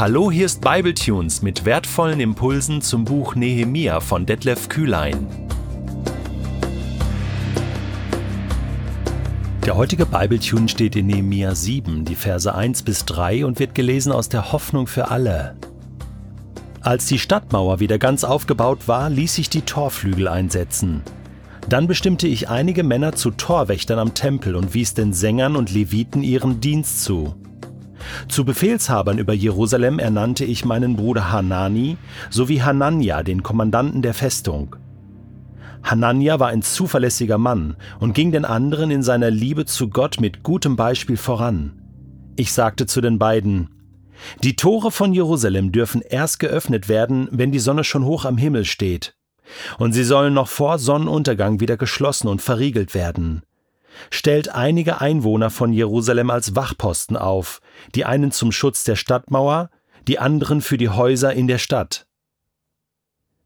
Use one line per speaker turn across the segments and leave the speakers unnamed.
Hallo, hier ist Bibletunes mit wertvollen Impulsen zum Buch Nehemia von Detlef Kühlein. Der heutige Bibletune steht in Nehemia 7, die Verse 1 bis 3 und wird gelesen aus der Hoffnung für alle. Als die Stadtmauer wieder ganz aufgebaut war, ließ ich die Torflügel einsetzen. Dann bestimmte ich einige Männer zu Torwächtern am Tempel und wies den Sängern und Leviten ihren Dienst zu. Zu Befehlshabern über Jerusalem ernannte ich meinen Bruder Hanani sowie Hanania, den Kommandanten der Festung. Hanania war ein zuverlässiger Mann und ging den anderen in seiner Liebe zu Gott mit gutem Beispiel voran. Ich sagte zu den beiden, die Tore von Jerusalem dürfen erst geöffnet werden, wenn die Sonne schon hoch am Himmel steht. Und sie sollen noch vor Sonnenuntergang wieder geschlossen und verriegelt werden stellt einige Einwohner von Jerusalem als Wachposten auf, die einen zum Schutz der Stadtmauer, die anderen für die Häuser in der Stadt.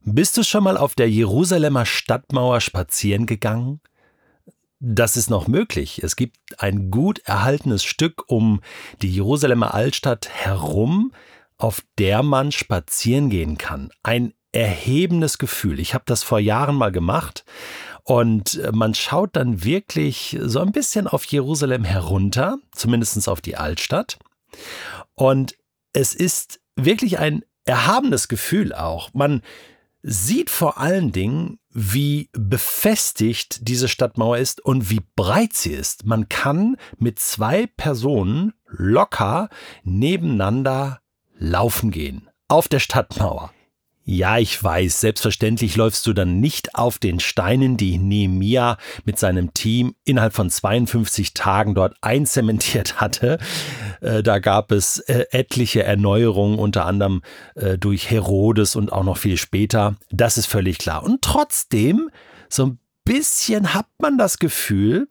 Bist du schon mal auf der Jerusalemer Stadtmauer spazieren gegangen? Das ist noch möglich. Es gibt ein gut erhaltenes Stück um die Jerusalemer Altstadt herum, auf der man spazieren gehen kann. Ein erhebendes Gefühl. Ich habe das vor Jahren mal gemacht und äh, man schaut dann wirklich so ein bisschen auf Jerusalem herunter, zumindest auf die Altstadt. Und es ist wirklich ein erhabenes Gefühl auch. Man sieht vor allen Dingen, wie befestigt diese Stadtmauer ist und wie breit sie ist. Man kann mit zwei Personen locker nebeneinander laufen gehen auf der Stadtmauer. Ja, ich weiß, selbstverständlich läufst du dann nicht auf den Steinen, die Nehemia mit seinem Team innerhalb von 52 Tagen dort einzementiert hatte. Äh, da gab es äh, etliche Erneuerungen, unter anderem äh, durch Herodes und auch noch viel später. Das ist völlig klar. Und trotzdem, so ein bisschen hat man das Gefühl,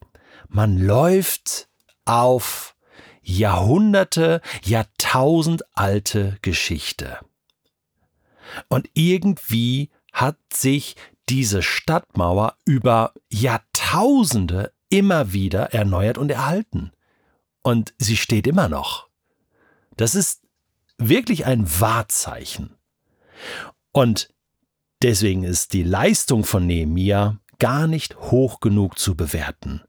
man läuft auf Jahrhunderte, Jahrtausend alte Geschichte. Und irgendwie hat sich diese Stadtmauer über Jahrtausende immer wieder erneuert und erhalten. Und sie steht immer noch. Das ist wirklich ein Wahrzeichen. Und deswegen ist die Leistung von Nehemia gar nicht hoch genug zu bewerten.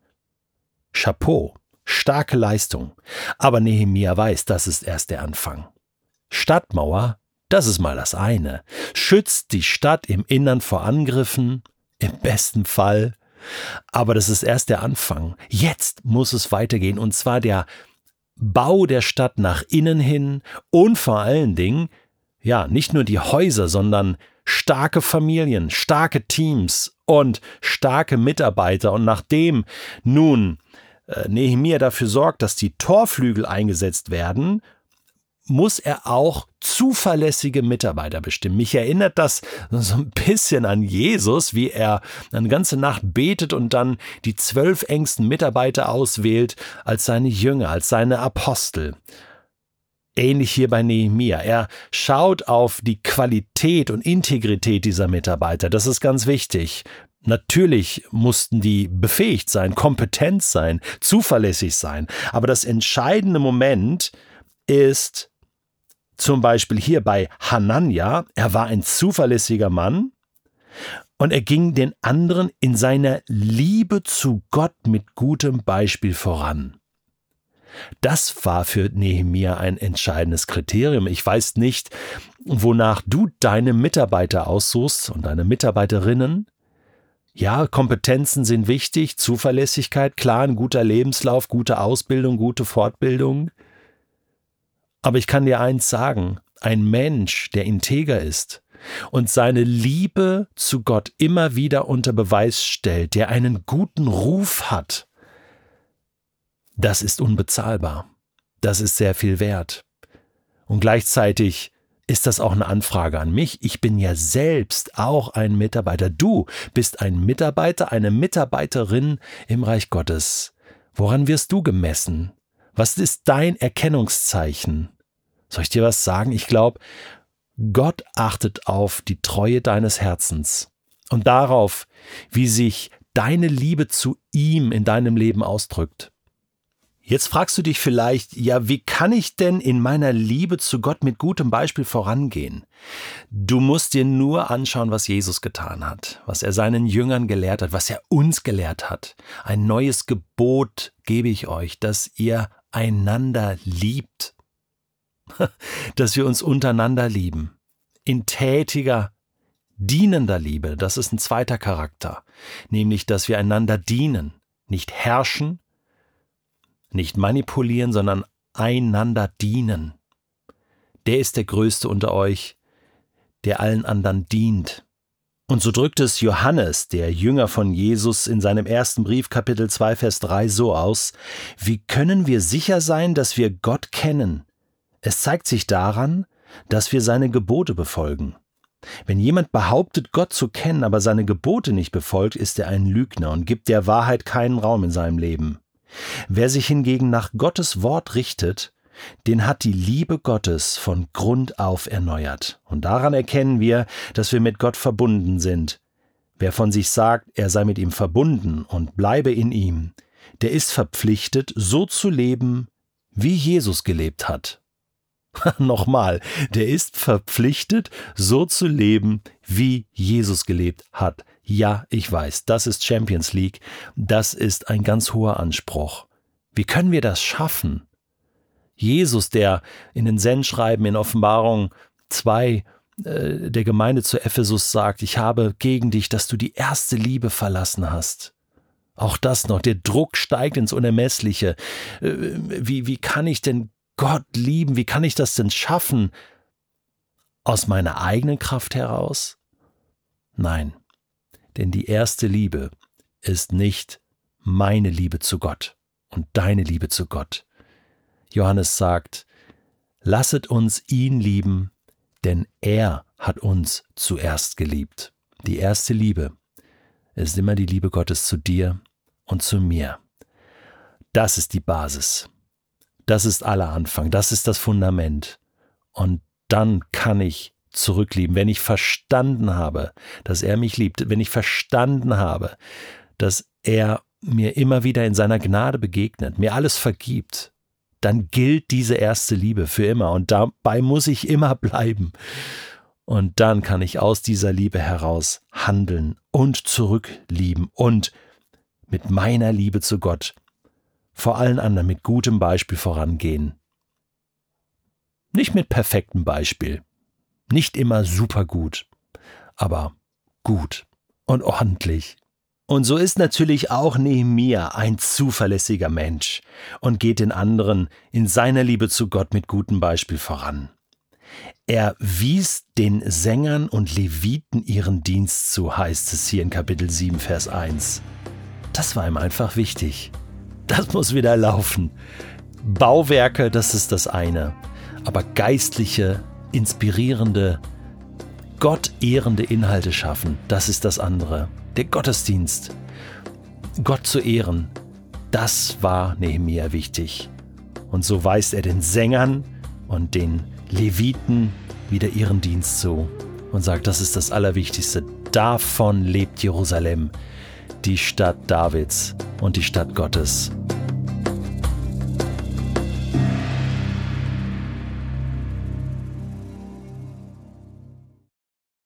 Chapeau, starke Leistung. Aber Nehemia weiß, das ist erst der Anfang. Stadtmauer das ist mal das eine. Schützt die Stadt im Innern vor Angriffen, im besten Fall. Aber das ist erst der Anfang. Jetzt muss es weitergehen, und zwar der Bau der Stadt nach innen hin und vor allen Dingen, ja, nicht nur die Häuser, sondern starke Familien, starke Teams und starke Mitarbeiter. Und nachdem nun äh, Nehemiah dafür sorgt, dass die Torflügel eingesetzt werden, muss er auch zuverlässige Mitarbeiter bestimmen. Mich erinnert das so ein bisschen an Jesus, wie er eine ganze Nacht betet und dann die zwölf engsten Mitarbeiter auswählt als seine Jünger, als seine Apostel. Ähnlich hier bei Nehemia. Er schaut auf die Qualität und Integrität dieser Mitarbeiter. Das ist ganz wichtig. Natürlich mussten die befähigt sein, kompetent sein, zuverlässig sein. Aber das entscheidende Moment ist, zum Beispiel hier bei Hanania, er war ein zuverlässiger Mann und er ging den anderen in seiner Liebe zu Gott mit gutem Beispiel voran. Das war für Nehemia ein entscheidendes Kriterium. Ich weiß nicht, wonach du deine Mitarbeiter aussuchst und deine Mitarbeiterinnen. Ja, Kompetenzen sind wichtig, Zuverlässigkeit, klar, ein guter Lebenslauf, gute Ausbildung, gute Fortbildung. Aber ich kann dir eins sagen, ein Mensch, der integer ist und seine Liebe zu Gott immer wieder unter Beweis stellt, der einen guten Ruf hat, das ist unbezahlbar. Das ist sehr viel wert. Und gleichzeitig ist das auch eine Anfrage an mich. Ich bin ja selbst auch ein Mitarbeiter. Du bist ein Mitarbeiter, eine Mitarbeiterin im Reich Gottes. Woran wirst du gemessen? Was ist dein Erkennungszeichen? Soll ich dir was sagen? Ich glaube, Gott achtet auf die Treue deines Herzens und darauf, wie sich deine Liebe zu ihm in deinem Leben ausdrückt. Jetzt fragst du dich vielleicht, ja, wie kann ich denn in meiner Liebe zu Gott mit gutem Beispiel vorangehen? Du musst dir nur anschauen, was Jesus getan hat, was er seinen Jüngern gelehrt hat, was er uns gelehrt hat. Ein neues Gebot gebe ich euch, dass ihr einander liebt, dass wir uns untereinander lieben, in tätiger, dienender Liebe, das ist ein zweiter Charakter, nämlich, dass wir einander dienen, nicht herrschen, nicht manipulieren, sondern einander dienen. Der ist der Größte unter euch, der allen anderen dient. Und so drückt es Johannes, der Jünger von Jesus, in seinem ersten Brief Kapitel 2 Vers 3 so aus, wie können wir sicher sein, dass wir Gott kennen? Es zeigt sich daran, dass wir seine Gebote befolgen. Wenn jemand behauptet, Gott zu kennen, aber seine Gebote nicht befolgt, ist er ein Lügner und gibt der Wahrheit keinen Raum in seinem Leben. Wer sich hingegen nach Gottes Wort richtet, den hat die Liebe Gottes von Grund auf erneuert. Und daran erkennen wir, dass wir mit Gott verbunden sind. Wer von sich sagt, er sei mit ihm verbunden und bleibe in ihm, der ist verpflichtet, so zu leben, wie Jesus gelebt hat. Nochmal, der ist verpflichtet, so zu leben, wie Jesus gelebt hat. Ja, ich weiß, das ist Champions League, das ist ein ganz hoher Anspruch. Wie können wir das schaffen? Jesus, der in den Sendschreiben in Offenbarung 2 äh, der Gemeinde zu Ephesus sagt, ich habe gegen dich, dass du die erste Liebe verlassen hast. Auch das noch, der Druck steigt ins Unermessliche. Äh, wie, wie kann ich denn Gott lieben? Wie kann ich das denn schaffen? Aus meiner eigenen Kraft heraus? Nein, denn die erste Liebe ist nicht meine Liebe zu Gott und deine Liebe zu Gott. Johannes sagt, lasset uns ihn lieben, denn er hat uns zuerst geliebt. Die erste Liebe ist immer die Liebe Gottes zu dir und zu mir. Das ist die Basis. Das ist aller Anfang, das ist das Fundament. Und dann kann ich zurücklieben, wenn ich verstanden habe, dass er mich liebt, wenn ich verstanden habe, dass er mir immer wieder in seiner Gnade begegnet, mir alles vergibt, dann gilt diese erste Liebe für immer und dabei muss ich immer bleiben. Und dann kann ich aus dieser Liebe heraus handeln und zurücklieben und mit meiner Liebe zu Gott vor allen anderen mit gutem Beispiel vorangehen. Nicht mit perfektem Beispiel, nicht immer super gut, aber gut und ordentlich. Und so ist natürlich auch Nehemia ein zuverlässiger Mensch und geht den anderen in seiner Liebe zu Gott mit gutem Beispiel voran. Er wies den Sängern und Leviten ihren Dienst zu, heißt es hier in Kapitel 7, Vers 1. Das war ihm einfach wichtig. Das muss wieder laufen. Bauwerke, das ist das eine. Aber geistliche, inspirierende, Gott ehrende Inhalte schaffen, das ist das andere. Der Gottesdienst, Gott zu ehren, das war Nehemiah wichtig. Und so weist er den Sängern und den Leviten wieder ihren Dienst zu und sagt, das ist das Allerwichtigste. Davon lebt Jerusalem die Stadt Davids und die Stadt Gottes.